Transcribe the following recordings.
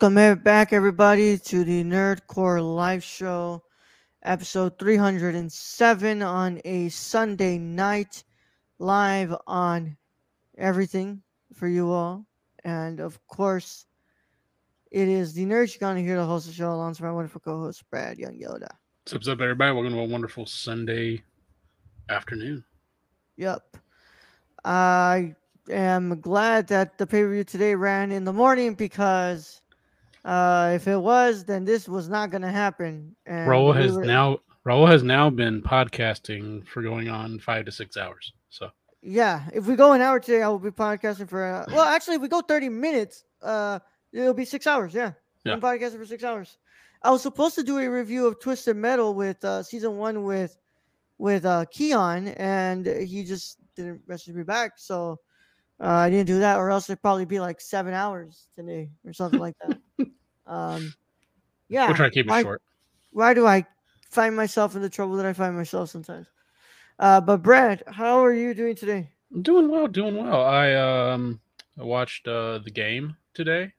Welcome back, everybody, to the Nerd Corps Live Show, episode 307 on a Sunday night, live on everything for you all. And of course, it is the Nerd You're Gonna hear the host of the show alongside my wonderful co host, Brad Young Yoda. What's up, everybody? Welcome to a wonderful Sunday afternoon. Yep. I am glad that the pay per view today ran in the morning because uh, if it was, then this was not going to happen. And Raul has we were... now Raul has now been podcasting for going on five to six hours. So yeah, if we go an hour today, I will be podcasting for. Uh, well, actually, if we go thirty minutes, uh, it'll be six hours. Yeah, yeah. I'm podcasting for six hours. I was supposed to do a review of Twisted Metal with uh, season one with with uh, Keon, and he just didn't message me back. So uh, I didn't do that, or else it'd probably be like seven hours today or something like that. Um, yeah, we're trying to keep it why, short. Why do I find myself in the trouble that I find myself sometimes? Uh, but Brad, how are you doing today? I'm doing well, doing well. I um I watched uh the game today,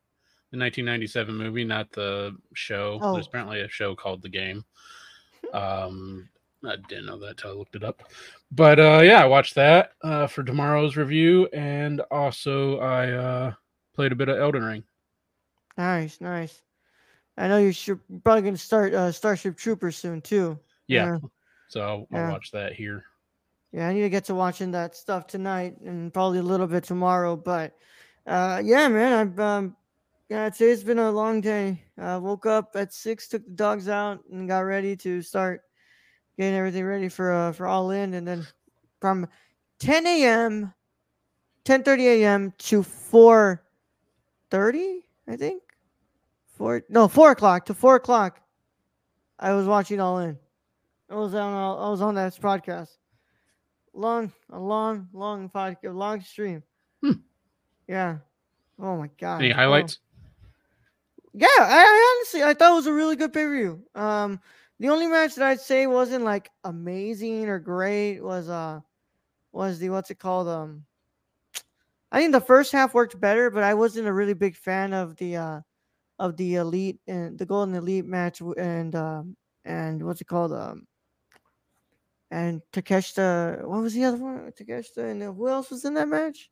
the 1997 movie, not the show. Oh. There's apparently a show called The Game. Um, I didn't know that until I looked it up. But uh, yeah, I watched that uh, for tomorrow's review, and also I uh, played a bit of Elden Ring. Nice, nice. I know you're probably going to start uh, Starship Troopers soon too. Yeah. yeah. So I'll, I'll watch that here. Yeah, I need to get to watching that stuff tonight and probably a little bit tomorrow. But uh, yeah, man, I've um, yeah, today's been a long day. I uh, woke up at six, took the dogs out, and got ready to start getting everything ready for uh, for all in, and then from 10 a.m., 10:30 a.m. to 4:30, I think four no four o'clock to four o'clock. I was watching All In. I was on I was on that podcast. Long a long long podcast long stream. Hmm. Yeah. Oh my god. Any highlights? Oh. Yeah, I, I, honestly I thought it was a really good pay per view. Um, the only match that I'd say wasn't like amazing or great was uh was the what's it called um. I think the first half worked better, but I wasn't a really big fan of the uh of the elite and the golden elite match and um and what's it called um and Takeshita what was the other one? Takeshita and who else was in that match?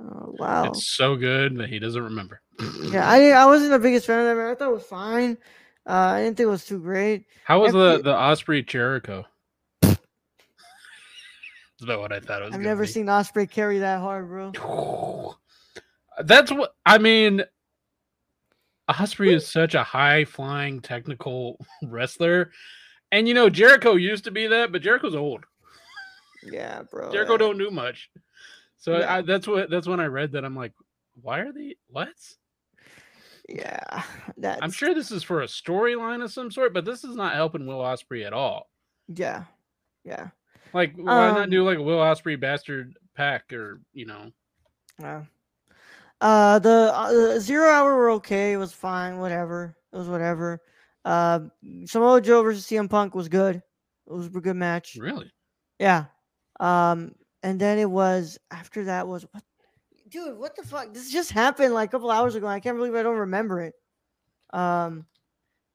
Oh, wow. It's so good that he doesn't remember. Yeah I I wasn't the biggest fan of that match. I thought it was fine. Uh, I didn't think it was too great. How was the the Ospreay Jericho? That's about what I thought it was I've never be. seen Ospreay carry that hard bro. That's what I mean Ospreay is such a high flying technical wrestler. And you know, Jericho used to be that, but Jericho's old. Yeah, bro. Jericho don't do much. So yeah. I, that's what that's when I read that I'm like, why are they what? Yeah, that's... I'm sure this is for a storyline of some sort, but this is not helping Will Ospreay at all. Yeah, yeah. Like, why um, not do like a Will Ospreay bastard pack or you know? Yeah. Uh, the, uh, zero hour were okay. It was fine. Whatever. It was whatever. Uh, Samoa Joe versus CM Punk was good. It was a good match. Really? Yeah. Um, and then it was after that was what, dude? What the fuck? This just happened like a couple hours ago. I can't believe I don't remember it. Um,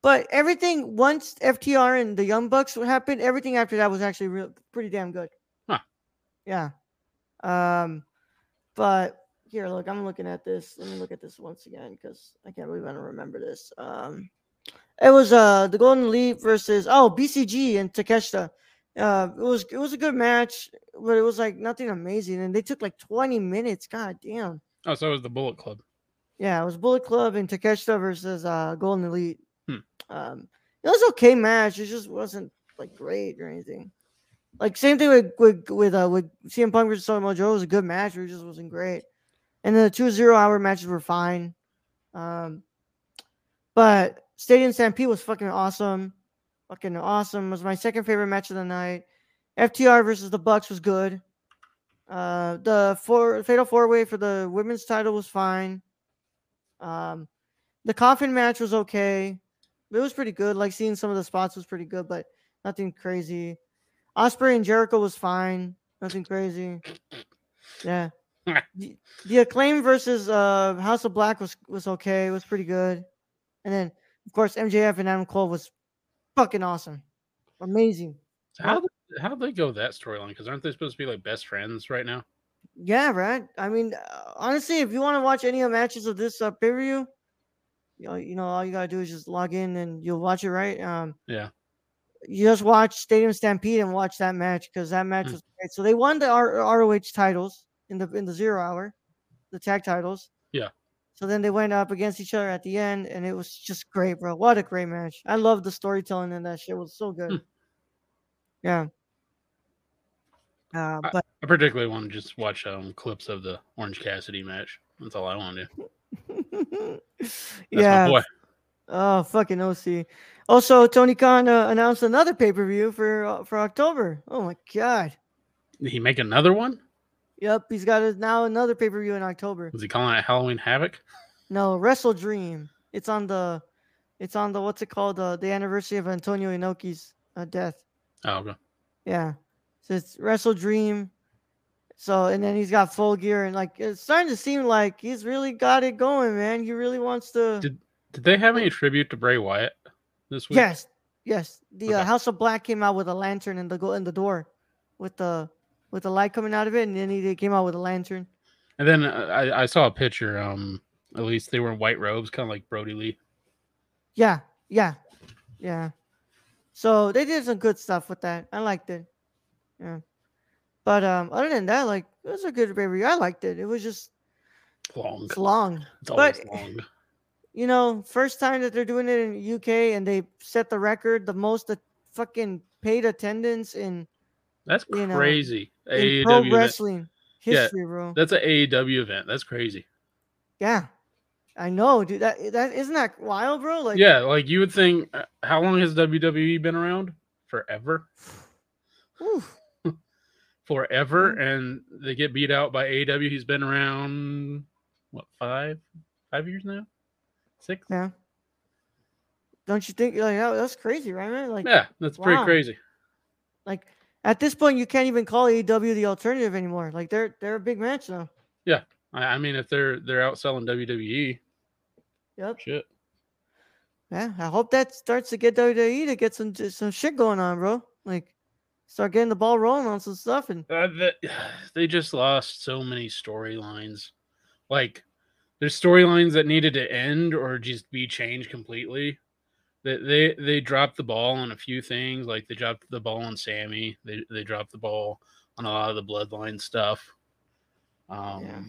but everything once FTR and the Young Bucks happened, everything after that was actually real, pretty damn good. Huh. Yeah. Um, but here, look, I'm looking at this. Let me look at this once again because I can't believe I don't remember this. Um, it was uh the Golden Elite versus oh BCG and Takeshita. Uh, it was it was a good match, but it was like nothing amazing, and they took like 20 minutes. God damn. Oh, so it was the Bullet Club. Yeah, it was Bullet Club and Takeshita versus uh Golden Elite. Hmm. Um, it was okay match. It just wasn't like great or anything. Like same thing with with with uh with CM Punk versus Samoa Joe it was a good match, but it just wasn't great. And then the two zero hour matches were fine. Um, but Stadium Stampede was fucking awesome. Fucking awesome. It was my second favorite match of the night. FTR versus the Bucks was good. Uh, the four fatal four way for the women's title was fine. Um, the coffin match was okay. It was pretty good. Like seeing some of the spots was pretty good, but nothing crazy. Ospreay and Jericho was fine. Nothing crazy. Yeah. the, the acclaim versus uh House of Black was was okay. It was pretty good. And then of course MJF and Adam Cole was fucking awesome. Amazing. How how they go that storyline? Because aren't they supposed to be like best friends right now? Yeah, right. I mean, uh, honestly, if you want to watch any of the matches of this uh, pay per view, you know, you know, all you gotta do is just log in and you'll watch it, right? Um, yeah. You just watch Stadium Stampede and watch that match because that match mm. was great. So they won the R- ROH titles in the in the zero hour, the tag titles. Yeah. So then they went up against each other at the end, and it was just great, bro. What a great match! I love the storytelling in that shit. It was so good. Hmm. Yeah. Uh, but I, I, particularly want to just watch um, clips of the Orange Cassidy match. That's all I want to do. yeah. Oh, fucking OC. Also, Tony Khan uh, announced another pay per view for uh, for October. Oh my god. Did he make another one? Yep, he's got a, now another pay per view in October. Was he calling it Halloween Havoc? No, Wrestle Dream. It's on the, it's on the what's it called? Uh, the anniversary of Antonio Inoki's uh, death. Oh, okay. Yeah, so it's Wrestle Dream. So and then he's got full gear and like it's starting to seem like he's really got it going, man. He really wants to. Did Did they have any tribute to Bray Wyatt this week? Yes, yes. The uh, okay. uh, House of Black came out with a lantern in the go in the door, with the with the light coming out of it, and then he came out with a lantern. And then uh, I, I saw a picture. Um, at least they were in white robes, kind of like Brodie Lee. Yeah, yeah, yeah. So they did some good stuff with that. I liked it. Yeah. But um, other than that, like it was a good review. I liked it. It was just long. It's long. It's but, long. You know, first time that they're doing it in UK and they set the record, the most fucking paid attendance in that's crazy. Know, in pro wrestling history, yeah, bro. That's an AEW event. That's crazy. Yeah, I know, dude. That that isn't that wild, bro. Like, yeah, like you would think. Uh, how long has WWE been around? Forever. Forever, mm-hmm. and they get beat out by AEW. He's been around what five, five years now, six. Yeah. Don't you think like that's crazy, right, man? Like, yeah, that's wow. pretty crazy. Like at this point, you can't even call AEW the alternative anymore. Like they're they're a big match now. Yeah, I, I mean, if they're they're outselling WWE. Yep. Shit. Yeah, I hope that starts to get WWE to get some some shit going on, bro. Like, start getting the ball rolling on some stuff. And uh, the, they just lost so many storylines. Like, there's storylines that needed to end or just be changed completely they, they they dropped the ball on a few things. Like they dropped the ball on Sammy. They they dropped the ball on a lot of the bloodline stuff. Um, yeah.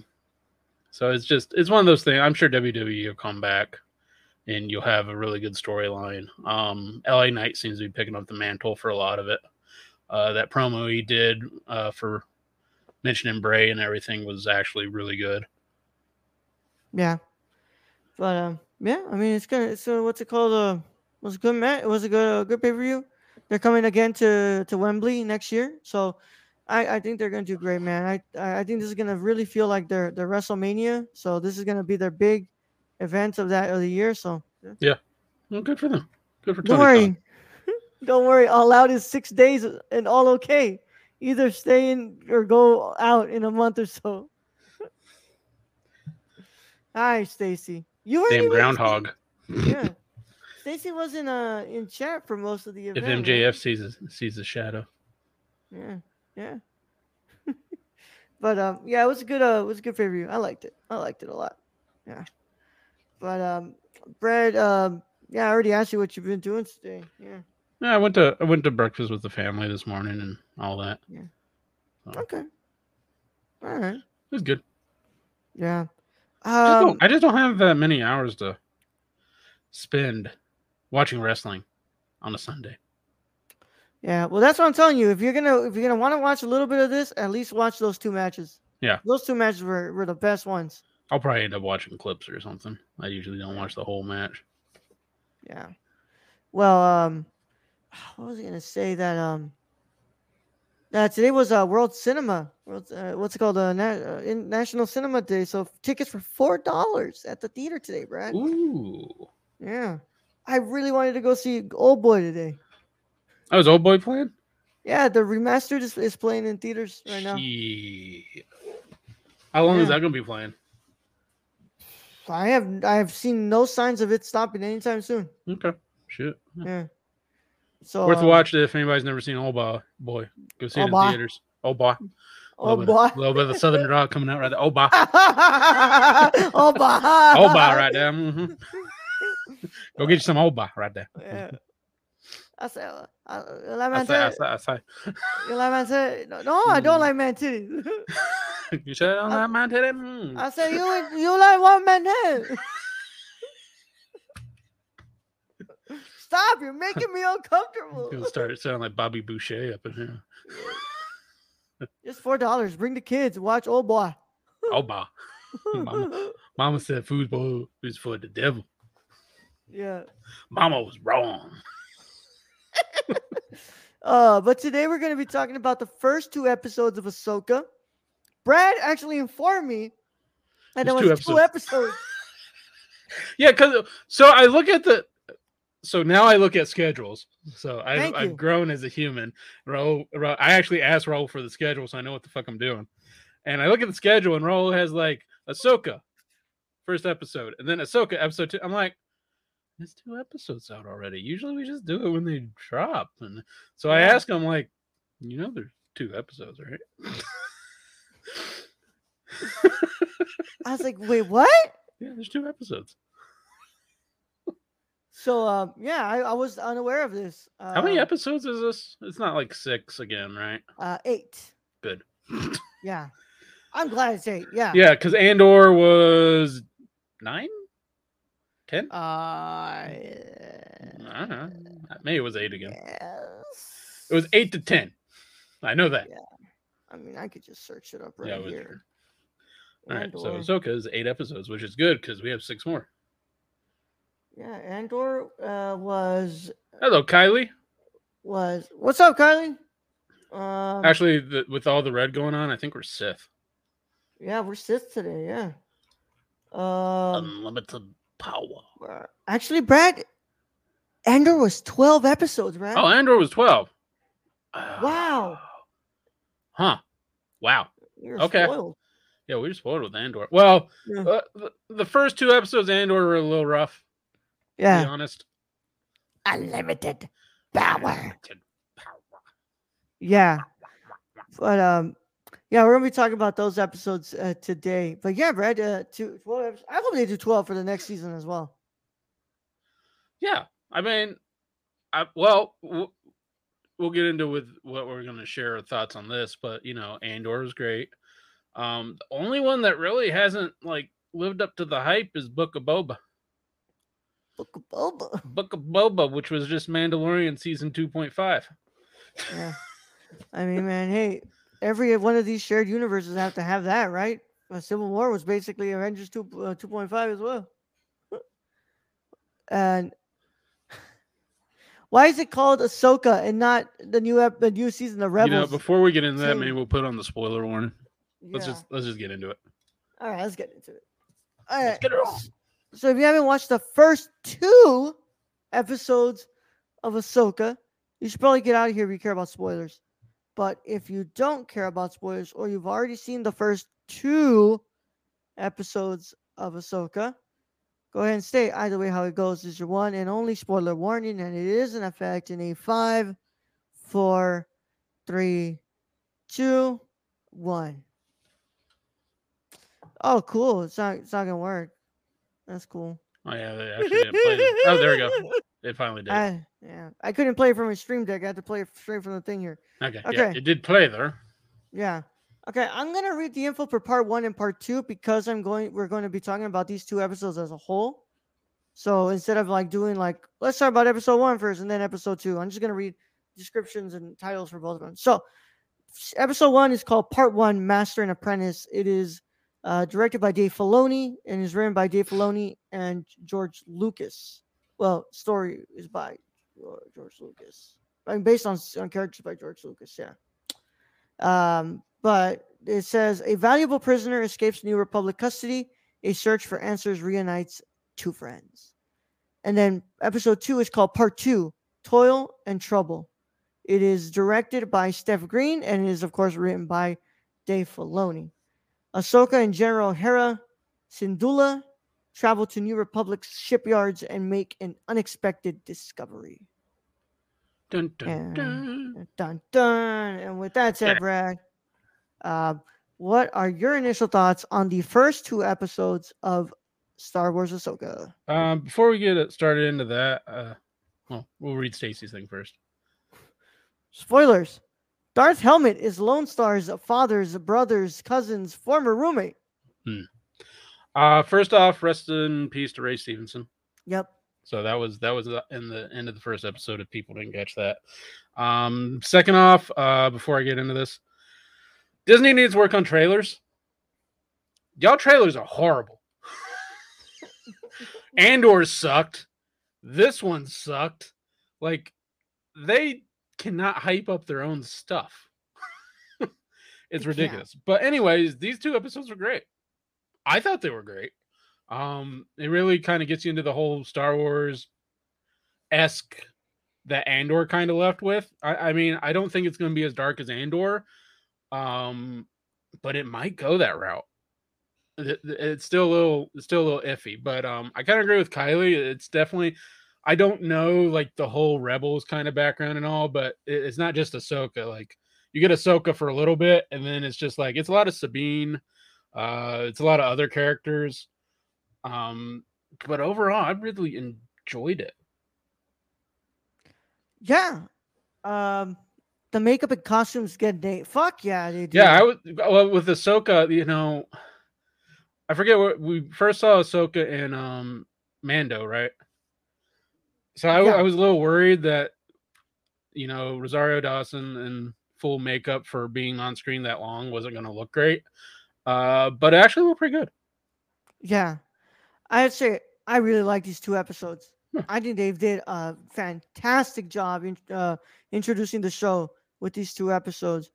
So it's just it's one of those things. I'm sure WWE will come back, and you'll have a really good storyline. Um, LA Knight seems to be picking up the mantle for a lot of it. Uh, that promo he did uh, for mentioning Bray and everything was actually really good. Yeah, but um, yeah, I mean it's gonna. So what's it called? Uh, was a good match. It was a good, a good pay per view. They're coming again to to Wembley next year, so I I think they're gonna do great, man. I I think this is gonna really feel like their their WrestleMania. So this is gonna be their big event of that of the year. So yeah, yeah. well, good for them. Good for. Don't worry, don't worry. All out is six days and all okay. Either stay in or go out in a month or so. Hi, Stacy. You were damn groundhog. Yeah. Stacy wasn't uh in chat for most of the event. If MJF right? sees a, sees the shadow. Yeah, yeah. but um, yeah, it was a good. Uh, it was a good per. I liked it. I liked it a lot. Yeah. But um, Brad, um, yeah, I already asked you what you've been doing today. Yeah. Yeah, I went to I went to breakfast with the family this morning and all that. Yeah. So, okay. All right. It was good. Yeah. Um, I just don't have that many hours to spend watching wrestling on a Sunday. Yeah, well, that's what I'm telling you. If you're gonna if you're gonna want to watch a little bit of this, at least watch those two matches. Yeah, those two matches were, were the best ones. I'll probably end up watching clips or something. I usually don't watch the whole match. Yeah. Well, um, what was I gonna say that um. Uh, today was uh, World Cinema. World, uh, what's it called? Uh, Na- uh, National Cinema Day. So tickets for four dollars at the theater today, Brad. Ooh. Yeah, I really wanted to go see Old Boy today. Oh, was Old Boy playing? Yeah, the remastered is, is playing in theaters right now. How long yeah. is that gonna be playing? I have I have seen no signs of it stopping anytime soon. Okay. Shit. Yeah. yeah. So worth um, a watch if anybody's never seen Old Boy. Boy, go see it in boy. theaters. Old Boy. Oh boy. A little bit of the Southern draw coming out right there. Oh boy. oh boy. oh boy right there. Mm-hmm. Go get you some old boy right there. Yeah. I say, uh, uh, you like man I say, I say, You like man titties? No, no I don't hmm. like man titties. you said I don't like man titties? Mm. I said, you, you like one man titties. Stop, you're making me uncomfortable. You'll start sounding like Bobby Boucher up in here. Just four dollars. Bring the kids. Watch old boy. Oh boy. Mama, Mama said food is for the devil. Yeah. Mama was wrong. uh, but today we're going to be talking about the first two episodes of Ahsoka. Brad actually informed me that there was two episodes. Two episodes. yeah, because so I look at the so now I look at schedules. So I've, I've grown as a human. Raul, Raul, I actually asked Raul for the schedule, so I know what the fuck I'm doing. And I look at the schedule, and Raul has like Ahsoka, first episode, and then Ahsoka episode two. I'm like, there's two episodes out already. Usually we just do it when they drop. And so I ask him, like, you know, there's two episodes, right? I was like, wait, what? Yeah, there's two episodes. So um, yeah, I, I was unaware of this. Uh, How many um, episodes is this? It's not like six again, right? Uh, eight. Good. yeah, I'm glad it's eight. Yeah. Yeah, because Andor was nine. Ten? Uh, I don't know. Maybe it was eight again. Yes. It was eight to ten. I know that. Yeah. I mean, I could just search it up right yeah, it here. All right, so Ahsoka is eight episodes, which is good because we have six more. Yeah, Andor uh, was. Hello, Kylie. Was what's up, Kylie? Um, Actually, the, with all the red going on, I think we're Sith. Yeah, we're Sith today. Yeah. Um, Unlimited power. Actually, Brad, Andor was 12 episodes, right? Oh, Andor was 12. Wow. Huh. Wow. You're okay. Spoiled. Yeah, we were spoiled with Andor. Well, yeah. uh, the, first two episodes of Andor were a little rough. Yeah. To be honest. Unlimited power. Unlimited power. Yeah. But um, yeah, we're gonna be talking about those episodes uh, today. But yeah, Brad, uh, two, 12 episodes. I hope they do 12 for the next season as well. Yeah, I mean, I, well, we'll, we'll get into with what we're gonna share our thoughts on this, but you know, Andor is great. Um, the only one that really hasn't like lived up to the hype is Book of Boba. Book of Boba. Book of Boba, which was just Mandalorian season 2.5. Yeah. I mean, man, hey, every one of these shared universes have to have that, right? Uh, Civil War was basically Avengers 2 uh, 2.5 as well. and why is it called Ahsoka and not the new ep- the new season of Rebels? You know, before we get into that, maybe we'll put on the spoiler warning. Let's just let's just get into it. All right, let's get into it. All right. It. So if you haven't watched the first two episodes of Ahsoka, you should probably get out of here if you care about spoilers. But if you don't care about spoilers or you've already seen the first two episodes of Ahsoka, go ahead and stay. Either way, how it goes is your one and only spoiler warning, and it is in effect in a five, four, three, two, one. Oh, cool. It's not. It's not gonna work. That's cool. Oh yeah, they actually didn't play. Oh, there we go. It finally did. I, yeah, I couldn't play it from a stream deck. I had to play it straight from the thing here. Okay. Okay. Yeah, it did play there. Yeah. Okay, I'm gonna read the info for part one and part two because I'm going. We're going to be talking about these two episodes as a whole. So instead of like doing like, let's talk about episode one first and then episode two, I'm just gonna read descriptions and titles for both of them. So episode one is called Part One, Master and Apprentice. It is uh, directed by Dave Filoni and is written by Dave Filoni and George Lucas. Well, story is by George Lucas. I mean, based on, on characters by George Lucas, yeah. Um, but it says a valuable prisoner escapes New Republic custody. A search for answers reunites two friends. And then episode two is called Part Two Toil and Trouble. It is directed by Steph Green and is, of course, written by Dave Filoni. Ahsoka and General Hera Syndulla travel to New Republic's shipyards and make an unexpected discovery. Dun dun and, dun. dun dun. And with that said, Brad, uh, what are your initial thoughts on the first two episodes of Star Wars Ahsoka? Um, before we get started into that, uh, well, we'll read Stacy's thing first. Spoilers. Darth Helmet is Lone Starr's father's brother's cousin's former roommate. Hmm. Uh, first off, rest in peace to Ray Stevenson. Yep. So that was that was in the end of the first episode. If people didn't catch that. Um, second off, uh, before I get into this, Disney needs work on trailers. Y'all trailers are horrible. Andor sucked. This one sucked. Like they cannot hype up their own stuff. it's ridiculous. But anyways, these two episodes were great. I thought they were great. Um, it really kind of gets you into the whole Star Wars esque that Andor kind of left with. I, I mean, I don't think it's going to be as dark as Andor, um, but it might go that route. It, it's still a little, it's still a little iffy, but um, I kind of agree with Kylie. It's definitely I don't know like the whole Rebels kind of background and all, but it's not just Ahsoka. Like you get Ahsoka for a little bit, and then it's just like it's a lot of Sabine, uh, it's a lot of other characters. Um, but overall, I really enjoyed it. Yeah. Um, the makeup and costumes get day. Fuck yeah, they do. Yeah, I was well with Ahsoka. You know, I forget what we first saw Ahsoka in um Mando, right? So I, yeah. I was a little worried that you know Rosario Dawson in full makeup for being on screen that long wasn't going to look great, uh, but actually looked pretty good. Yeah, I'd say I really like these two episodes. I think they did a fantastic job in uh, introducing the show with these two episodes.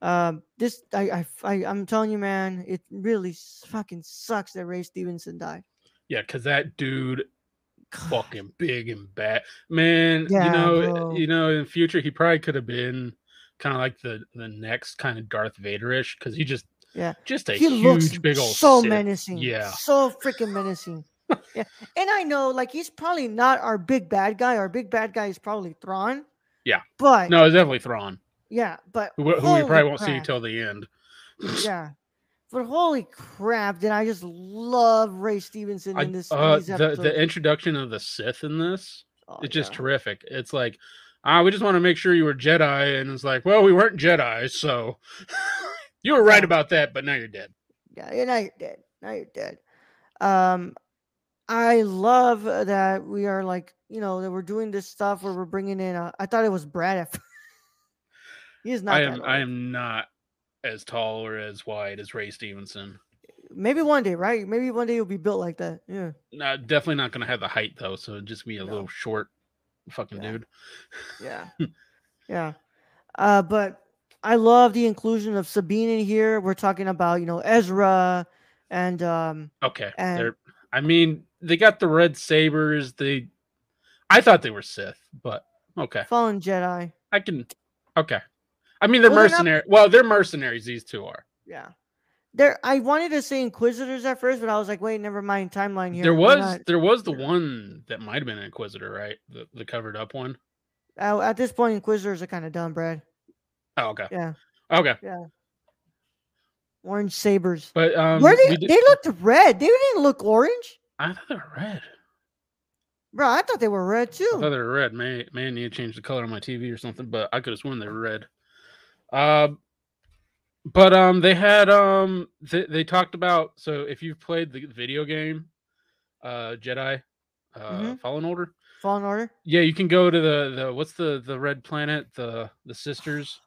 Um, this I, I I I'm telling you, man, it really fucking sucks that Ray Stevenson died. Yeah, because that dude fucking big and bad. Man, yeah, you know, bro. you know, in future he probably could have been kind of like the the next kind of Darth Vaderish because he just yeah, just a he huge big old so Sith. menacing. Yeah, so freaking menacing. yeah, and I know like he's probably not our big bad guy. Our big bad guy is probably Thrawn. Yeah, but no, it's definitely Thrawn. Yeah, but who, who we probably won't see till the end. yeah, but holy crap, did I just love Ray Stevenson in this? I, uh, the the introduction of the Sith in this oh, it's just terrific. It's like, ah, we just want to make sure you were Jedi, and it's like, well, we weren't Jedi, so you were right about that, but now you're dead. Yeah, now you're dead. Now you're dead. Um, I love that we are like, you know, that we're doing this stuff where we're bringing in. A, I thought it was Brad. he is not. I am. I am not as tall or as wide as Ray Stevenson. Maybe one day, right? Maybe one day you'll be built like that. Yeah. No, definitely not going to have the height though. So just be a no. little short, fucking yeah. dude. Yeah. yeah. Uh, but I love the inclusion of Sabine in here. We're talking about you know Ezra and um. Okay. And, They're. I mean, they got the red sabers. They. I thought they were Sith, but okay. Fallen Jedi. I can. Okay. I mean, they're well, mercenary. Not... Well, they're mercenaries. These two are. Yeah. There, I wanted to say Inquisitors at first, but I was like, wait, never mind. Timeline here. There was, there was the one that might have been an Inquisitor, right? The the covered up one. Uh, at this point, Inquisitors are kind of done, Brad. Oh, okay. Yeah. Okay. Yeah. Orange sabers. But um, Were they? did- They looked red. They didn't look orange, I thought they were red. bro. I thought they were red I too. thought they were red. May may need to change the color on my TV or something, but I could have sworn they were red. Uh, but um, they had um, they, they talked about so if you've played the video game, uh, Jedi, uh, Mhm. Fallen Order, Fallen Order. yeah, you can go to the the what's the the red planet, the the sisters.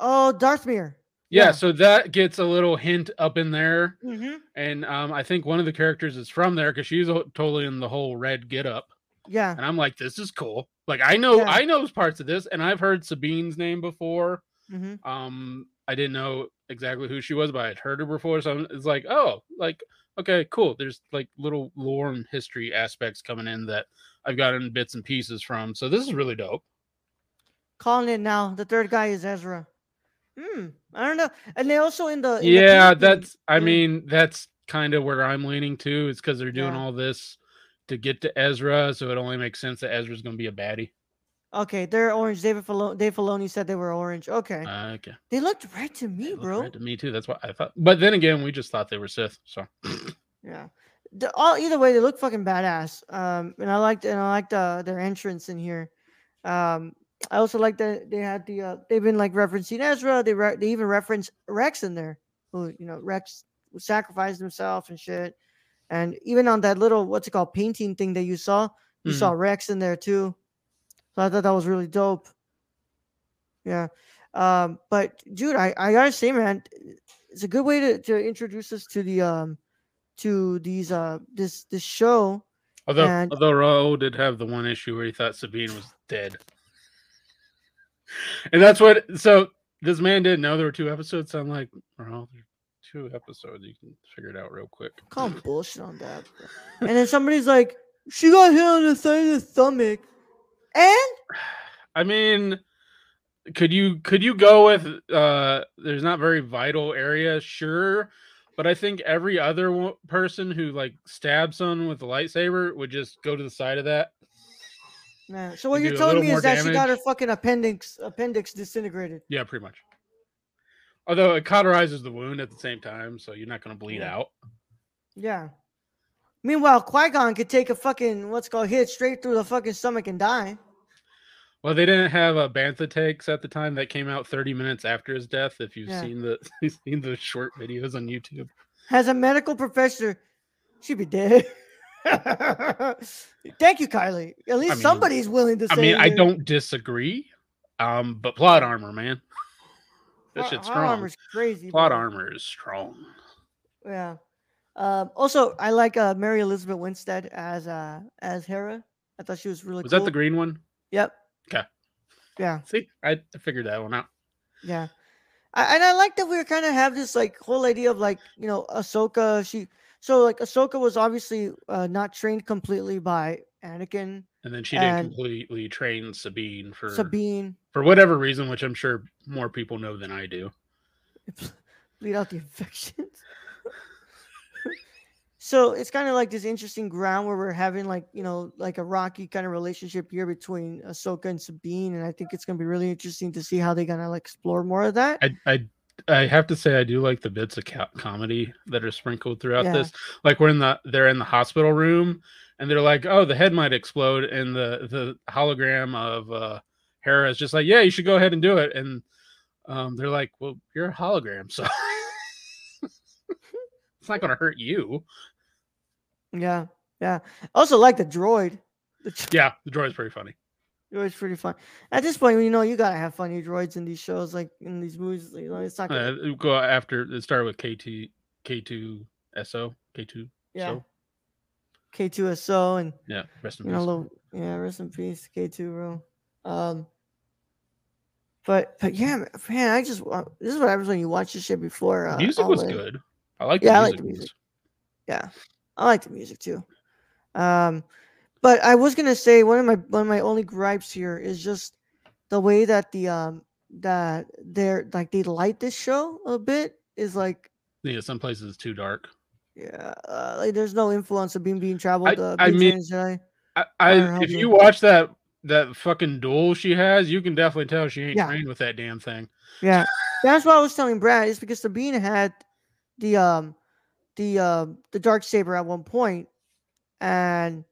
Oh, Dathomir. Yeah, Yeah. so that gets a little hint up in there, Mm-hmm. and um, I think one of the characters is from there because she's totally in the whole red get up. Yeah. and I'm like, this is cool. Like I know Yeah. I know parts of this, and I've heard Sabine's name before. Mm-hmm. Um, I didn't know exactly who she was, but I'd heard her before, so it's like, oh, like okay, cool. There's like little lore and history aspects coming in that I've gotten bits and pieces from. So this is really dope. Calling it now. The third guy is Ezra. Hmm. I don't know. And they also in the in the yeah, preview- that's. I mean, that's kind of where I'm leaning to. It's because they're doing Yeah. all this to get to Ezra, so it only makes sense that Ezra's going to be a baddie. okay. They're orange. David Filo- Dave Filoni said they were orange. Okay. Uh, okay. they looked red to me, bro. red to me too. That's what I thought. But then again, we just thought they were Sith. So Yeah. The, all either way, they look fucking badass. Um, and I liked and I liked uh, their entrance in here. Um, I also like that they had the uh, they've been like referencing Ezra. They re- they even reference Rex in there, who you know Rex sacrificed himself and shit. And even on that little what's it called painting thing that you saw, you Mhm. saw Rex in there too. So I thought that was really dope. Yeah. Um, but dude, I, I gotta say, man, it's a good way to, to introduce us to the um to these uh this this show. although And- although Raul did have the one issue where he thought Sabine was dead. And that's what so this man didn't know there were two episodes. So I'm like, there's two episodes. You can figure it out real quick. Call bullshit on that. And then somebody's like, she got hit on the side of the stomach. And I mean, could you could you go with uh there's not very vital area, sure, but I think every other person who like stabs someone with a lightsaber would just go to the side of that. Man, so what You you're telling me is that she got her fucking appendix appendix disintegrated. Yeah, pretty much. Although it cauterizes the wound at the same time, so you're not going to bleed Yeah. out. Yeah. Meanwhile, Qui Gon could take a fucking what's called hit straight through the fucking stomach and die. Well, they didn't have a bacta tanks at the time that came out 30 minutes after his death. If you've Yeah. seen the you've seen the short videos on YouTube, As a medical professor, she'd be dead. Thank you, Kylie. At least mean- somebody's willing to say. I mean, I don't disagree. Um, but plot armor, man, that Plot- shit's plot strong. armor's crazy. Plot bro. armor is strong. Yeah. Um, also, I like uh, Mary Elizabeth Winstead as uh, as Hera. I thought she was really Was cool. that the green one? Yep. 'Kay. Yeah, See, I I figured that one out. yeah. I, and I like that we kind of have this like whole idea of like you know Ahsoka. She so like Ahsoka was obviously uh, not trained completely by Anakin, And then she didn't completely train Sabine for Sabine. for whatever reason, which I'm sure more people know than I do. bleed out the infections. so it's kind of like this interesting ground where we're having like you know like a rocky kind of relationship here between Ahsoka and Sabine, and I think it's gonna be really interesting to see how they're gonna like explore more of that. I I I have to say I do like the bits of co- comedy that are sprinkled throughout Yeah. this. Like we're in the they're in the hospital room and they're like, "Oh, the head might explode," and the the hologram of uh Hera is just like, "Yeah, you should go ahead and do it." And um, they're like, "Well, you're a hologram, so it's not going to hurt you." Yeah, yeah. Also like the droid. The Yeah, the droid's pretty funny. Droid's pretty fun. At this point, you know you gotta have funny droids in these shows, like in these movies. You know, it's not. Gonna, Uh, go after it started with KT K2 SO K2 yeah. so K2SO and yeah, rest in know, peace. little yeah, rest in peace, K two bro. Um, but but yeah, man, I just this is what happens when you watch this shit before. Uh, music was good. I like Yeah, I like the music. Yeah, I like the music too. Um, but I was gonna say one of my one of my only gripes here is just the way that the um that they're like they light this show a bit is like Yeah, some places it's too dark. yeah uh, like there's no influence of being being traveled. I- uh, I being mean. I, Or I if you watch that that fucking duel she has, you can definitely tell she ain't Yeah. trained with that damn thing. Yeah, that's what I was telling Brad. Is because Sabine had the um the um the dark saber at one point, and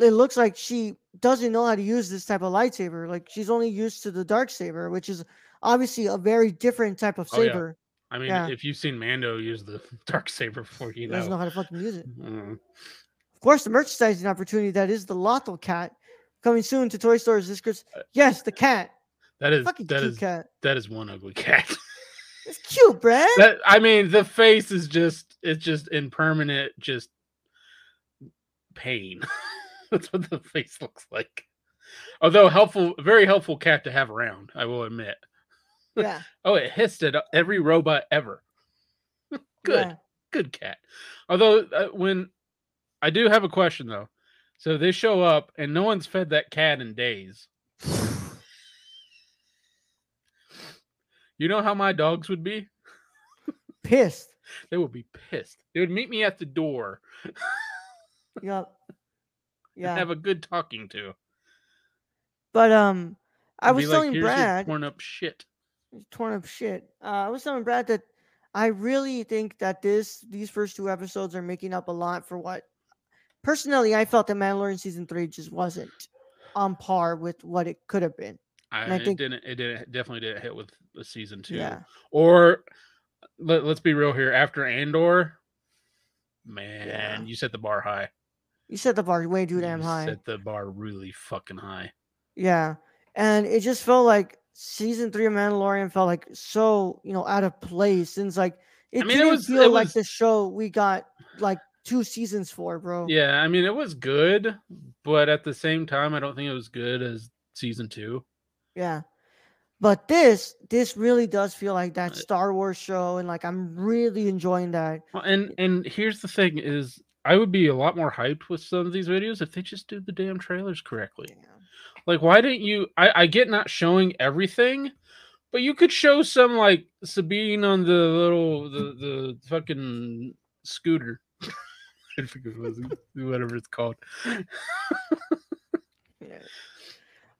it looks like she doesn't know how to use this type of lightsaber. Like she's only used to the dark saber, which is obviously a very different type of Oh, yeah. saber. I mean, Yeah. if you've seen Mando use the dark saber before, you She doesn't know know. how to fucking use it. Mm. Of course, the merchandising opportunity that is the Loth-cat coming soon to toy stores. This Chris, Uh, yes, the cat, That is fucking that cute is cat. that is one ugly cat. It's cute, Brad. that I mean, the face is just it's just in permanent just pain. That's what the face looks like. Although helpful, very helpful cat to have around, I will admit. yeah, Oh, it hissed at every robot ever. Good, yeah. good cat. Although uh, when I do have a question though, so they show up and no one's fed that cat in days. You know how my dogs would be? Pissed. They would be pissed. They would meet me at the door Yup. and Yeah. have a good talking to. But um, I was like, telling "Here's Brad, torn up shit. torn up shit. Uh, I was telling Brad that I really think that this these first two episodes are making up a lot for what. Personally, I felt that Mandalorian season three just wasn't on par with what it could have been. I, I it think- didn't. It didn't. Definitely didn't hit with the season two. Yeah, Or let, let's be real here. After Andor, man, Yeah. you set the bar high. You set the bar way too damn high. Set the bar really fucking high. Yeah, and it just felt like season three of Mandalorian felt like so you know out of place. Since like it mean, didn't was- feel it like was- the show we got like two seasons for, bro. Yeah, I mean, it was good, but at the same time, I don't think it was good as season two. Yeah. But this this really does feel like that Star Wars show and like I'm really enjoying that. Well, and and here's the thing: is I would be a lot more hyped with some of these videos if they just did the damn trailers correctly. Like, why didn't you? I, I get not showing everything, but you could show some like Sabine on the little the the fucking scooter. I forget what it was, whatever it's called. Yeah.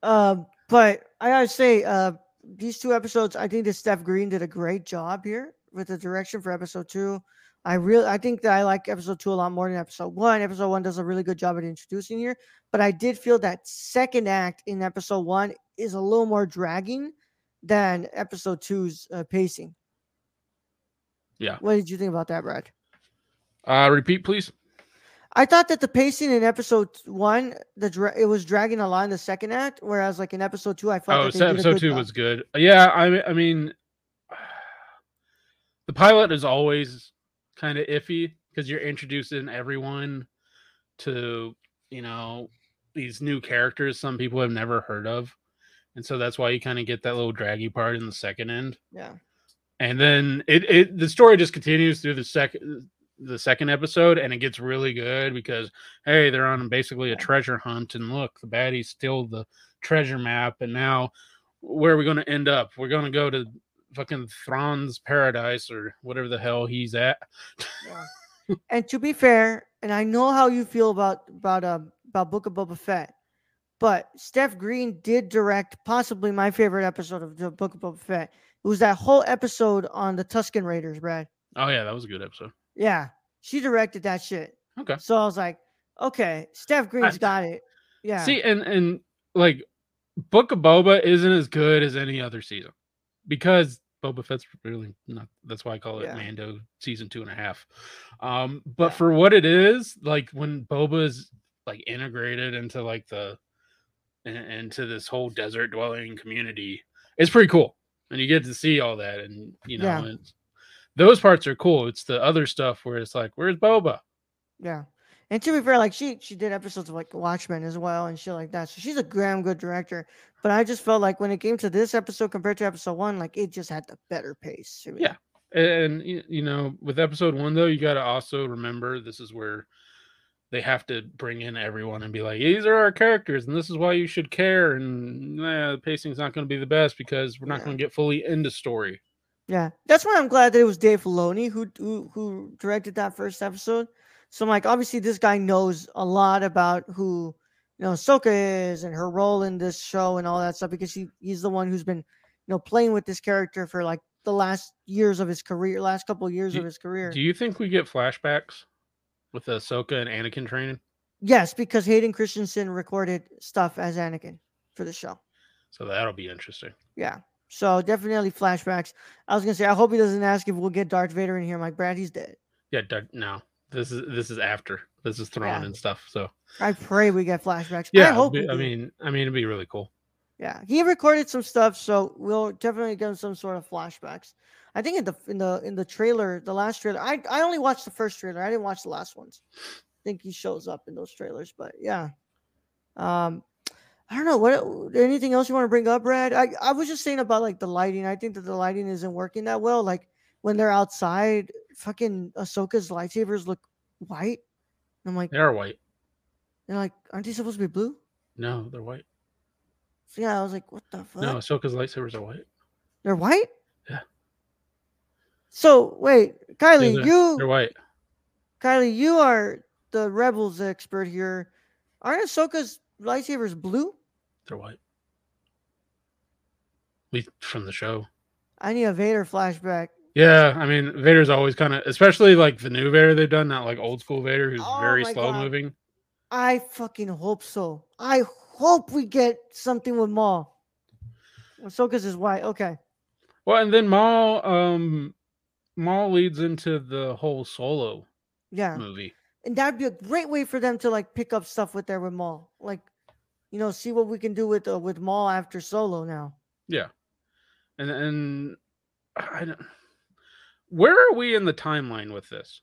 Um, but I gotta say, uh, these two episodes, I think that Steph Green did a great job here with the direction for episode two. I really, I think that I like episode two a lot more than episode one. Episode one does a really good job at introducing here, but I did feel that second act in episode one is a little more dragging than episode two's uh, pacing. Yeah. What did you think about that, Brad? Uh, repeat, please. I thought that the pacing in episode one, the dra- it was dragging a lot in the second act, whereas like in episode two, I felt Oh, so episode two job. was good. Yeah, I I mean, the pilot is always kind of iffy because you're introducing everyone to you know these new characters some people have never heard of, and so that's why you kind of get that little draggy part in the second end, Yeah, and then it it the story just continues through the second the second episode and it gets really good because hey they're on basically a treasure hunt and look the baddies steal the treasure map and now where are we going to end up? We're going to go to fucking Thrawn's paradise or whatever the hell he's at yeah. and to be fair, and I know how you feel about about um about Book of Boba Fett, but Steph Green did direct possibly my favorite episode of the Book of Boba Fett. It was that whole episode on the Tusken Raiders, Brad. oh yeah that was a good episode Yeah, she directed that shit. okay So I was like, okay, Steph Green's got it. Yeah, see and and like book of boba isn't as good as any other season because boba fett's really not that's why i call it Yeah. mando season two and a half um but Yeah. for what it is like when boba's like integrated into like the in- into this whole desert dwelling community it's pretty cool and you get to see all that and you know Yeah. those parts are cool it's the other stuff where it's like where's boba Yeah. And to be fair, like she she did episodes of like Watchmen as well and shit like that. So she's a damn good director. But I just felt like when it came to this episode compared to episode one, like it just had the better pace. Yeah. and you know with episode one though you got to also remember this is where they have to bring in everyone and be like these are our characters and this is why you should care and nah, the pacing's not going to be the best because we're not Yeah. going to get fully into story Yeah. That's why I'm glad that it was Dave Filoni who who who directed that first episode. So I'm like, obviously this guy knows a lot about who you know Ahsoka is and her role in this show and all that stuff because he he's the one who's been you know playing with this character for like the last years of his career, last couple of years Do- of his career. Do you think we get flashbacks with Ahsoka and Anakin training? yes, because Hayden Christensen recorded stuff as Anakin for the show. So that'll be interesting. Yeah. So definitely flashbacks. I was gonna say I hope he doesn't ask if we'll get Darth Vader in here. I'm like, Brad, he's dead. Yeah, Dar- no. This is this is after. This is Thrawn Yeah. and stuff. So I pray we get flashbacks. yeah, I hope. be- I mean, I mean, it'd be really cool. Yeah, he recorded some stuff, so we'll definitely get some sort of flashbacks. I think in the in the in the trailer, the last trailer, I I only watched the first trailer. I didn't watch the last ones. I think he shows up in those trailers, but yeah. Um, I don't know what anything else you want to bring up, Brad. I I was just saying about like the lighting. I think that the lighting isn't working that well. Like when they're outside, fucking Ahsoka's lightsabers look white. I'm like, They are white. they're like, aren't they supposed to be blue? No, they're white. So yeah, I was like, what the fuck? No, Ahsoka's lightsabers are white. They're white? Yeah. So wait, Kylie, they're- you They're white. Kylie, you are the rebels expert here. Aren't Ahsoka's lightsabers blue? They're white. We from the show. I need a Vader flashback. Yeah, I mean, Vader's always kind of, especially like the new Vader they've done, not like old school Vader, who's Oh very slow God. moving. I fucking hope so. I hope we get something with Maul. Ahsoka's is white. Okay. Well, and then Maul, um, Maul leads into the whole Solo Yeah. movie. And that'd be a great way for them to like pick up stuff with there with Maul. Like, you know, see what we can do with uh, with Maul after Solo now. Yeah, and and I don't. Where are we in the timeline with this?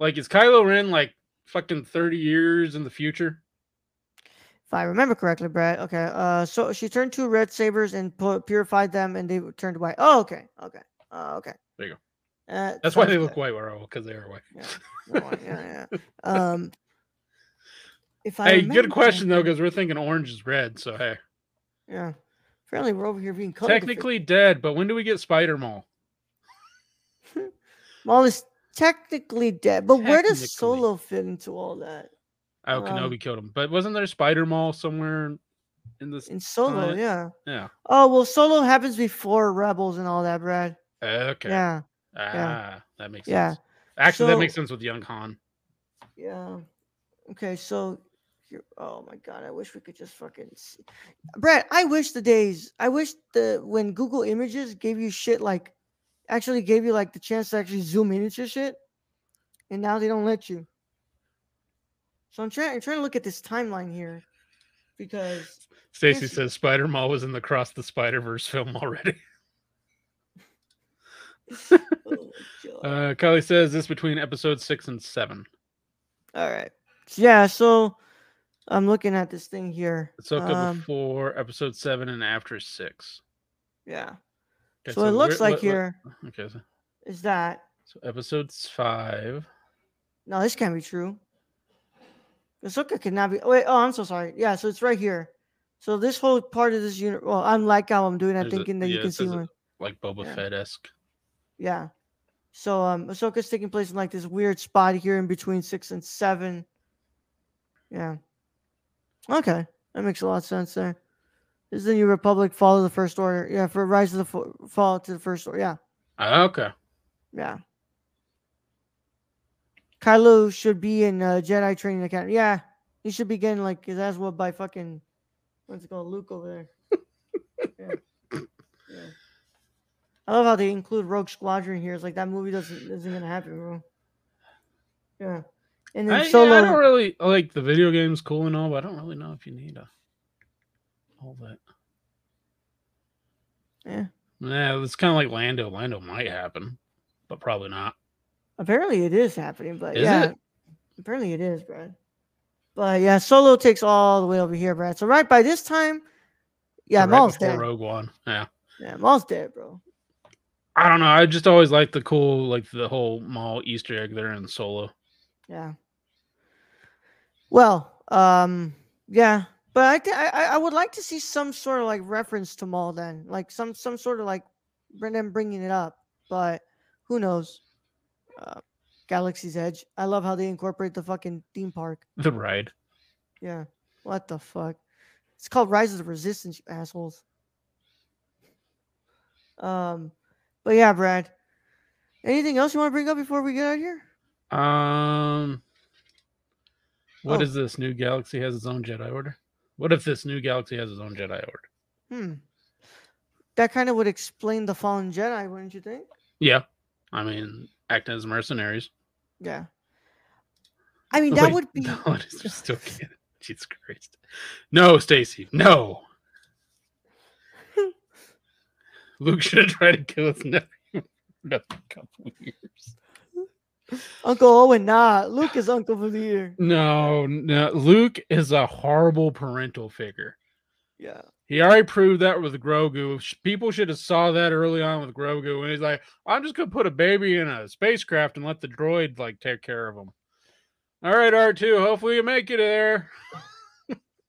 Like, is Kylo Ren like fucking thirty years in the future? If I remember correctly, Brad. Okay. Uh, so she turned two red sabers and pu- purified them, and they turned white. Oh, okay. Okay. Uh, okay. There you go. Uh, That's why they look white, because they are white. Yeah. white, yeah, yeah. Um, if I hey, good question though, because we're thinking orange is red. So hey, Yeah. Apparently, we're over here being technically dead, but when do we get Spider Maul? Maul is technically dead, but where does Solo fit into all that? Oh, Um, Kenobi killed him, but wasn't there Spider Maul somewhere in this? In Solo, yeah. Yeah. Oh well, Solo happens before Rebels and all that, Brad. Okay. Yeah. Ah, that makes Yeah. sense. Actually, that makes sense with young Han. Yeah. Okay, so here, oh my god, I wish we could just fucking see. Brad, I wish the days I wish the when Google Images gave you shit like actually gave you like the chance to actually zoom in into shit. And now they don't let you. So I'm trying I'm trying to look at this timeline here because Stacy says Spider Maul was in the Cross the Spider Verse film already. oh. Uh, Kylie says this between episode six and seven. All right. Yeah, so I'm looking at this thing here. Ahsoka Um, before episode seven and after six. yeah. Okay, so, it looks like what- what- here Okay, so, is that so episode's five. No, this can't be true. Ahsoka cannot be. Wait, oh, I'm so sorry. Yeah, so it's right here. So this whole part of this unit. Well, I'm like how I'm doing. I'm There's a- thinking that you can see one. like Boba Yeah. Fett esque. Yeah. So um, Ahsoka's taking place in like this weird spot here in between six and seven. Yeah. Okay, that makes a lot of sense there. Is the New Republic. Follow the First Order. Yeah, for Rise of the Fo- Fall to the First Order. Yeah. Okay. Yeah. Kylo should be in uh, Jedi Training Academy. Yeah, he should be getting like his ass whooped by fucking what's it called, Luke over there. yeah. yeah. I love how they include Rogue Squadron here. It's like that movie doesn't isn't gonna happen, bro. Yeah. And then I, yeah, Solo. I don't really like the video game's cool and all, but I don't really know if you need a all that. Yeah. Yeah, it's kind of like Lando. Lando might happen, but probably not. Apparently it is happening, but Is yeah. it? Apparently it is, Brad. But yeah, Solo takes all the way over here, Brad. So right by this time, yeah, Right Maul's dead. Rogue One. Yeah. Yeah, Maul's dead, bro. I don't know. I just always like the cool, like the whole Maul Easter egg there in Solo. Yeah. Well, um, yeah, but I, I I would like to see some sort of like reference to Maul then, like some some sort of like them bringing it up. But who knows? Uh, Galaxy's Edge. I love how they incorporate the fucking theme park. The ride. Yeah. What the fuck? It's called Rise of the Resistance, you assholes. Um, but yeah, Brad. Anything else you want to bring up before we get out of here? Um, what Oh. is this new galaxy has its own Jedi Order? What if this new galaxy has its own Jedi Order? Hmm. That kind of would explain the Fallen Jedi, wouldn't you think? Yeah, I mean, acting as mercenaries. Yeah. I mean, that Wait, would be. No, it is still canon. Jesus Christ. No, Stacy. No. Luke should have tried to kill us for another couple of years. Uncle Owen, nah. Luke is Uncle for the year. No, no. Luke is a horrible parental figure. Yeah. He already proved that with Grogu. People should have saw that early on with Grogu, and he's like, "I'm just gonna put a baby in a spacecraft and let the droid like take care of him." All right, R two. Hopefully you make it there.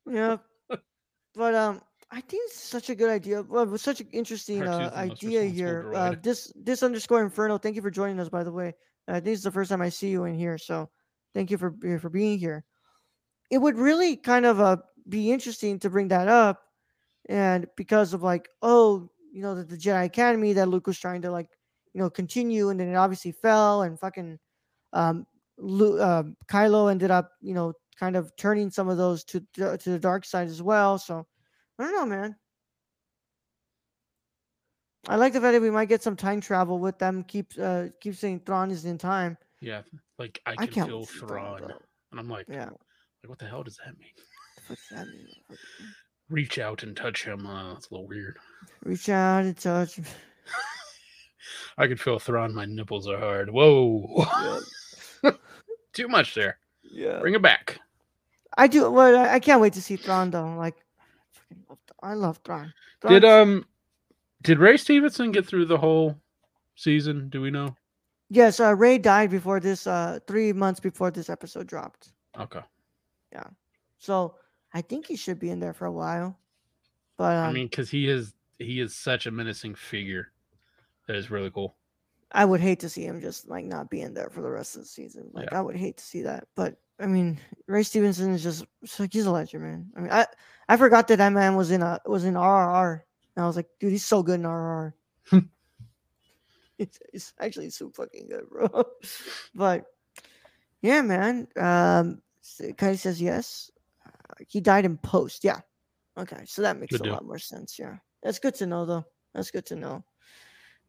Yeah. but um, I think it's such a good idea. Well, it was such an interesting uh, is the most idea here. Uh, this this underscore inferno. Thank you for joining us. By the way, I think it's the first time I see you in here, so thank you for for being here. It would really kind of uh be interesting to bring that up, and because of like, oh, you know, the, the Jedi Academy that Luke was trying to like, you know, continue, and then it obviously fell, and fucking, um, Lu- uh, Kylo ended up, you know, kind of turning some of those to to the dark side as well. So I don't know, man. I like the fact that we might get some time travel with them. Keep uh keep saying Thrawn is in time. Yeah, like I I can can't feel Thrawn, Thrawn, and I'm like, Yeah. like, what the hell does that mean? Fuck's that mean? Reach out and touch him. Uh, that's a little weird. Reach out and touch. him. I could feel Thrawn. My nipples are hard. Whoa, too much there. Yeah. Bring it back. I do. Well, I, I can't wait to see Thrawn though. Like, I love Thrawn. I Thrawn. Did um, did Ray Stevenson get through the whole season? Do we know? Yes, uh, Ray died before this. Uh, three months before this episode dropped. Okay. Yeah. So I think he should be in there for a while. But um, I mean, because he is he is such a menacing figure. That is really cool. I would hate to see him just like not be in there for the rest of the season. Like Yeah. I would hate to see that. But I mean, Ray Stevenson is just like he's a legend, man. I mean, I I forgot that that man was in a was in RRR, and I was like, dude, he's so good in RRR. it's, it's actually so fucking good, bro. but yeah, man. Um, Kai says yes. Uh, he died in post. Yeah. Okay, so that makes Good a deal. lot more sense. Yeah, that's good to know, though. That's good to know.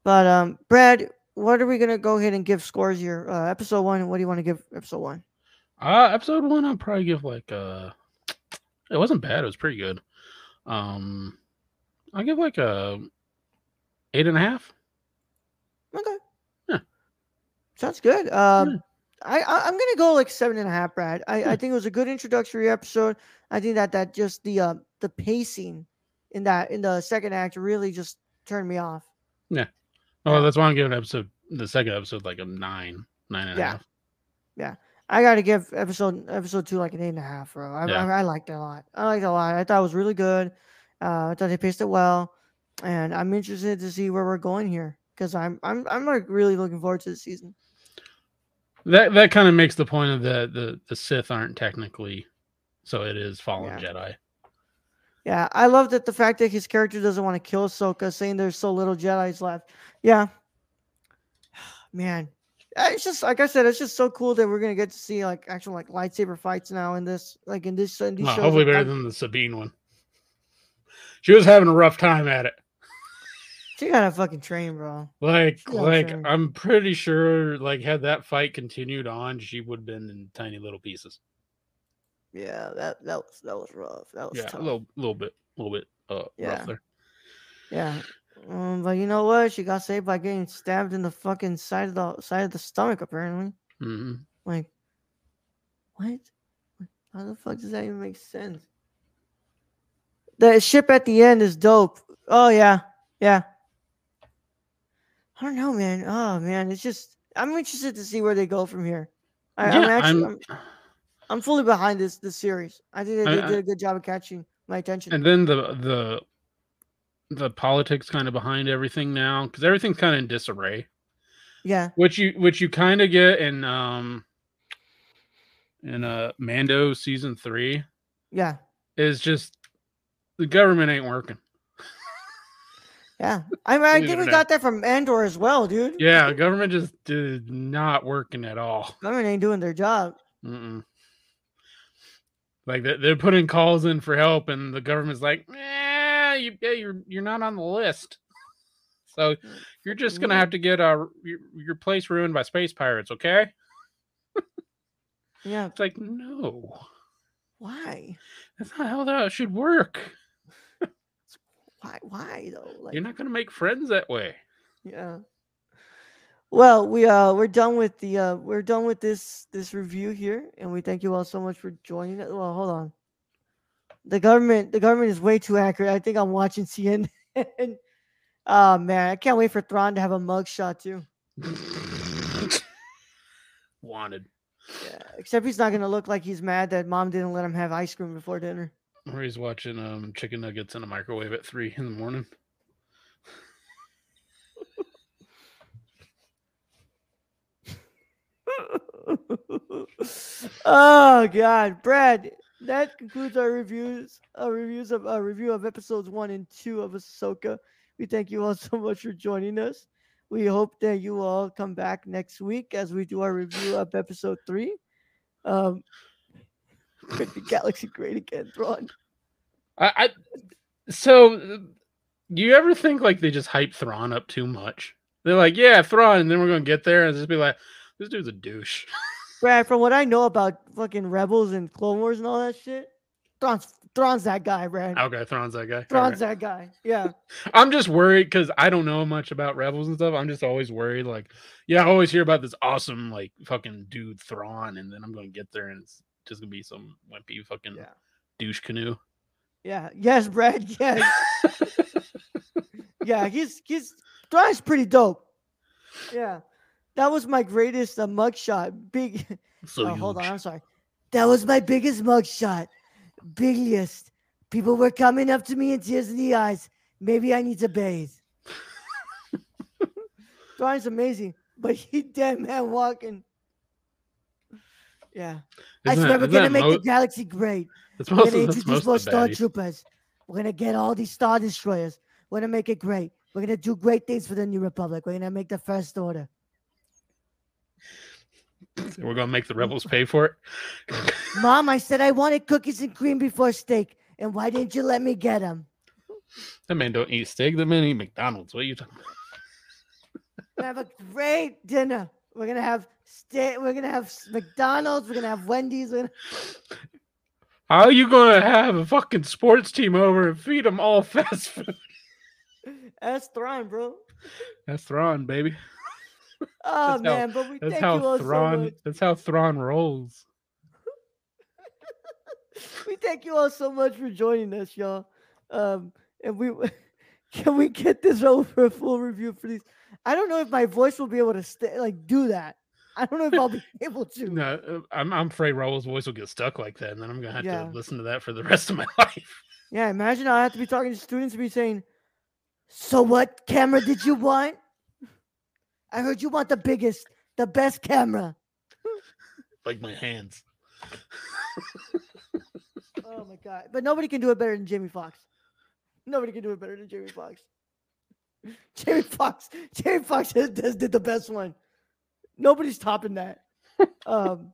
But um, Brad, what are we gonna go ahead and give scores here? Uh, episode one. What do you want to give episode one? Uh episode one, I'll probably give like uh it wasn't bad, it was pretty good. Um I'll give like a eight and a half. Okay. Yeah. Sounds good. Um, Yeah. I, I I'm gonna go like seven and a half, Brad. I, I think it was a good introductory episode. I think that that just the uh the pacing in that in the second act really just turned me off. Yeah. Oh, that's why I'm giving episode the second episode like a nine, nine and a Yeah. I got to give episode episode two like an eight and a half, bro. I, Yeah. I, I liked it a lot. I liked it a lot. I thought it was really good. Uh, I thought they paced it well, and I'm interested to see where we're going here because I'm I'm I'm like really looking forward to the season. That that kind of makes the point of the the the Sith aren't technically so it is fallen Yeah. Jedi. Yeah, I love that the fact that his character doesn't want to kill Ahsoka, saying there's so little Jedi's left. Yeah, man, it's just like I said, it's just so cool that we're gonna get to see like actual like lightsaber fights now in this like in this in these Well, shows. hopefully better I- than the Sabine one. She was having a rough time at it. she got a fucking train, bro. Like, like. I'm pretty sure, like, had that fight continued on, she would have been in tiny little pieces. Yeah, that that was that was rough. That was Yeah, tough. a little, little bit, a little bit, uh, Yeah. rough there. Yeah. Um, but you know what? She got saved by getting stabbed in the fucking side of the side of the stomach. Apparently, hmm like? What- How the fuck does that even make sense? The ship at the end is dope. Oh yeah, yeah. I don't know, man. Oh man, it's just I'm interested to see where they go from here. I, I'm yeah, actually I'm, I'm, I'm fully behind this this series. I think they, they I- did a good job of catching my attention. and then the the the politics kind of behind everything now because everything's kind of in disarray. yeah, which you which you kind of get in um in uh Mando season three. yeah, is just the government ain't working. Yeah, I mean, I think we got that from Andor as well, dude. Yeah, government just did not working at all. Government ain't doing their job. Mm-mm. Like they- they're putting calls in for help, and the government's like, "Yeah, you, yeah, you're you're not on the list, so you're just gonna have to get uh, your your place ruined by space pirates." Okay, Yeah, it's like no, why? that's not how that should work. Why? Why though? Like, You're not gonna make friends that way. Yeah. Well, we uh we're done with the uh we're done with this this review here, and we thank you all so much for joining it. Well, hold on. The government the government is way too accurate. I think I'm watching CNN. oh man, I can't wait for Thrawn to have a mugshot too. Wanted, Yeah, except he's not gonna look like he's mad that mom didn't let him have ice cream before dinner. Or he's watching um chicken nuggets in a microwave at three in the morning. oh God, Brad. That concludes our reviews. Our reviews of our review of episodes one and two of Ahsoka. We thank you all so much for joining us. We hope that you all come back next week as we do our review of episode three. Um, make the galaxy great again, Thrawn. I, I so do you ever think like they just hype Thrawn up too much? They're like, yeah, Thrawn, and then we're gonna get there and just be like, this dude's a douche. Brad, from what I know about fucking Rebels and Clone Wars and all that shit, Thrawn's Thrawn's that guy, Brad. okay, Thrawn's that guy. Thrawn's right. that guy. Yeah. I'm just worried because I don't know much about Rebels and stuff. I'm just always worried, like, yeah, I always hear about this awesome like fucking dude Thrawn, and then I'm gonna get there and it's just gonna be some wimpy fucking Yeah. douche canoe. Yeah. Yes, Brad. Yes. yeah. He's he's Thrawn's pretty dope. Yeah. That was my greatest uh, mugshot. Big. So oh, hold on. I'm sorry. That was my biggest mugshot. Biggest. People were coming up to me in tears in the eyes. Maybe I need to bathe. Thrawn's amazing, but he dead man walking. Yeah. I Isn't swear that- we're gonna make the galaxy great. that's We're gonna introduce more of Star baddies. Troopers. We're gonna get all these Star Destroyers. We're gonna make it great. We're gonna do great things for the New Republic. We're gonna make the First Order. We're gonna make the rebels pay for it. Mom, I said I wanted cookies and cream before steak, and why didn't you let me get them? that man don't eat steak. That man eat McDonald's. What are you talking? about? Have a great dinner. We're gonna have steak. We're gonna have McDonald's. We're gonna have Wendy's. Gonna... How are you gonna have a fucking sports team over and feed them all fast food? That's Thrawn, bro. That's Thrawn, baby. Oh That's how- man, but we That's thank you how all so much. that's how Thrawn rolls. we thank you all so much for joining us, y'all. Um, and we can we get this over for a full review for these. I don't know if my voice will be able to stay like do that. I don't know if I'll be able to. No, uh, I'm, I'm afraid Raul's voice will get stuck like that, and then I'm gonna have Yeah. to listen to that for the rest of my life. Yeah, imagine I have to be talking to students and be saying, "So what camera did you want? I heard you want the biggest, the best camera." like my hands. Oh my god! But nobody can do it better than Jamie Foxx. Nobody can do it better than Jamie Foxx. Jamie Foxx, Jamie Foxx has, has did the best one. Nobody's topping that. um,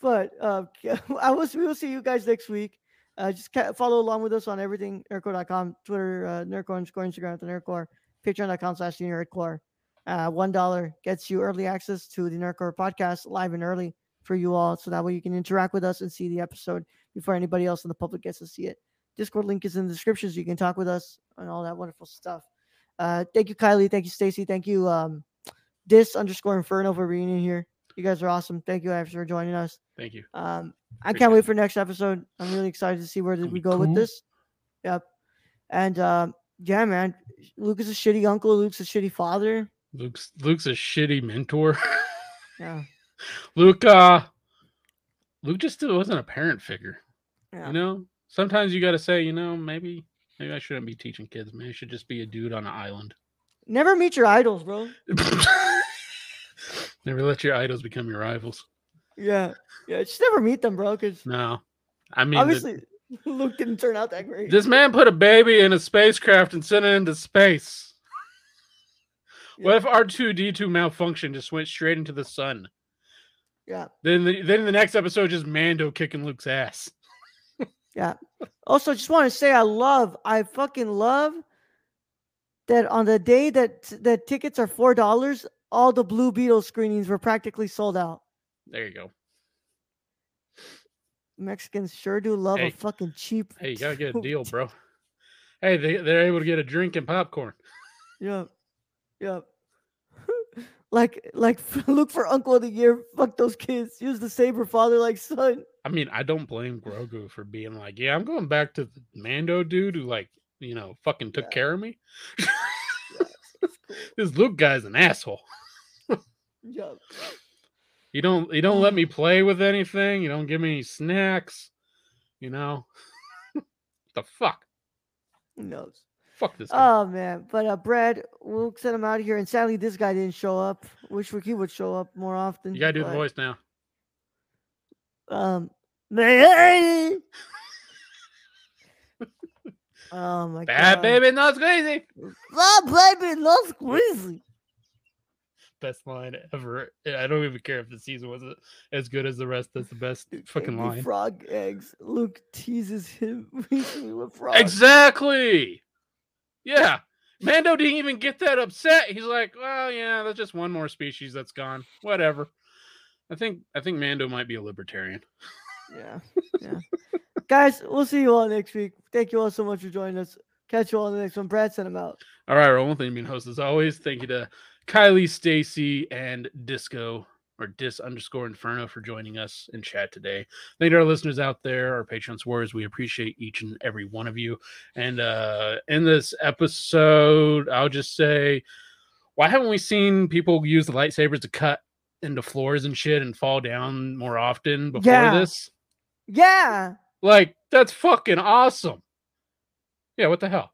but uh, I will. We will see you guys next week. Uh, just follow along with us on everything nerdcorps.com, Twitter, uh, nerdcorps underscore Instagram at the nerdcorps, patreon.com slash the nerdcorps. Uh, one dollar gets you early access to the Nerd Corps podcast live and early for you all, so that way you can interact with us and see the episode before anybody else in the public gets to see it. Discord link is in the description, so you can talk with us and all that wonderful stuff. Uh, thank you, Kylie. Thank you, Stacy. Thank you, um, dis underscore Inferno for being in here. You guys are awesome. Thank you guys for joining us. Thank you. Um, I Appreciate can't wait for next episode. I'm really excited to see where Gonna we go with this. Yep. And um, yeah, man, Luke is a shitty uncle. Luke's a shitty father. Luke's Luke's a shitty mentor. Yeah. Luke, uh, Luke just wasn't a parent figure. Yeah. You know, sometimes you got to say, you know, maybe maybe I shouldn't be teaching kids. Maybe I should just be a dude on an island. Never meet your idols, bro. Never let your idols become your rivals. Yeah. Yeah. Just never meet them, bro. Because No, I mean, the- obviously Luke didn't turn out that great. This man put a baby in a spacecraft and sent it into space. Yeah. What if R two D two malfunction just went straight into the sun? Yeah. Then the, then the next episode just Mando kicking Luke's ass. Yeah. Also, just want to say I love, I fucking love that on the day that that tickets are four dollars, all the Blue Beetle screenings were practically sold out. There you go. Mexicans sure do love hey, a fucking cheap. Hey, you gotta get a deal, bro. hey, they they're able to get a drink and popcorn. Yep, yep. like like look for Uncle of the Year. Fuck those kids. Use the saber father like son. I mean, I don't blame Grogu for being like, yeah, I'm going back to the Mando dude who like you know fucking took yeah. care of me. this Luke guy's an asshole. yep. You don't you don't let me play with anything. You don't give me any snacks. You know. the fuck? Who knows? Fuck this guy. Oh man. But uh Brad, we'll send him out of here. And sadly this guy didn't show up. Wish he would show up more often. You gotta do but, the voice now. Um man. Oh my god. Bad god. baby not crazy. Bad baby not crazy best line ever. I don't even care if the season wasn't as good as the rest. That's the best fucking line. Frog eggs. Luke teases him with frog. Exactly. Yeah. Mando didn't even get that upset. He's like, well, yeah, that's just one more species that's gone. Whatever. I think I think Mando might be a libertarian. Yeah. Yeah. Guys, we'll see you all next week. Thank you all so much for joining us. Catch you all in the next one. Brad sent him out. All right, Roland. Thank you being host as always. Thank you to Kylie, Stacy, and Disco or Dis underscore Inferno for joining us in chat today. Thank you to our listeners out there, our Patreon supporters. We appreciate each and every one of you. And uh in this episode, I'll just say, why haven't we seen people use the lightsabers to cut into floors and shit and fall down more often before yeah. this? Yeah. Like, that's fucking awesome. Yeah, what the hell?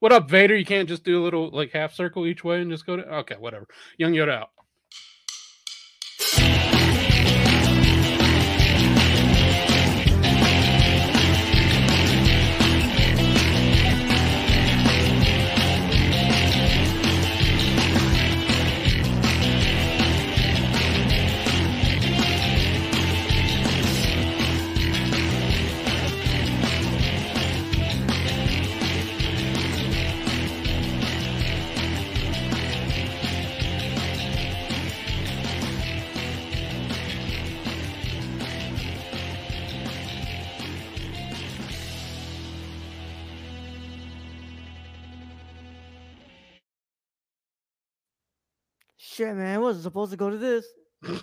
What up, Vader? You can't just do a little like half circle each way and just go to okay, whatever. Young Yoda out. Shit, man, I wasn't supposed to go to this.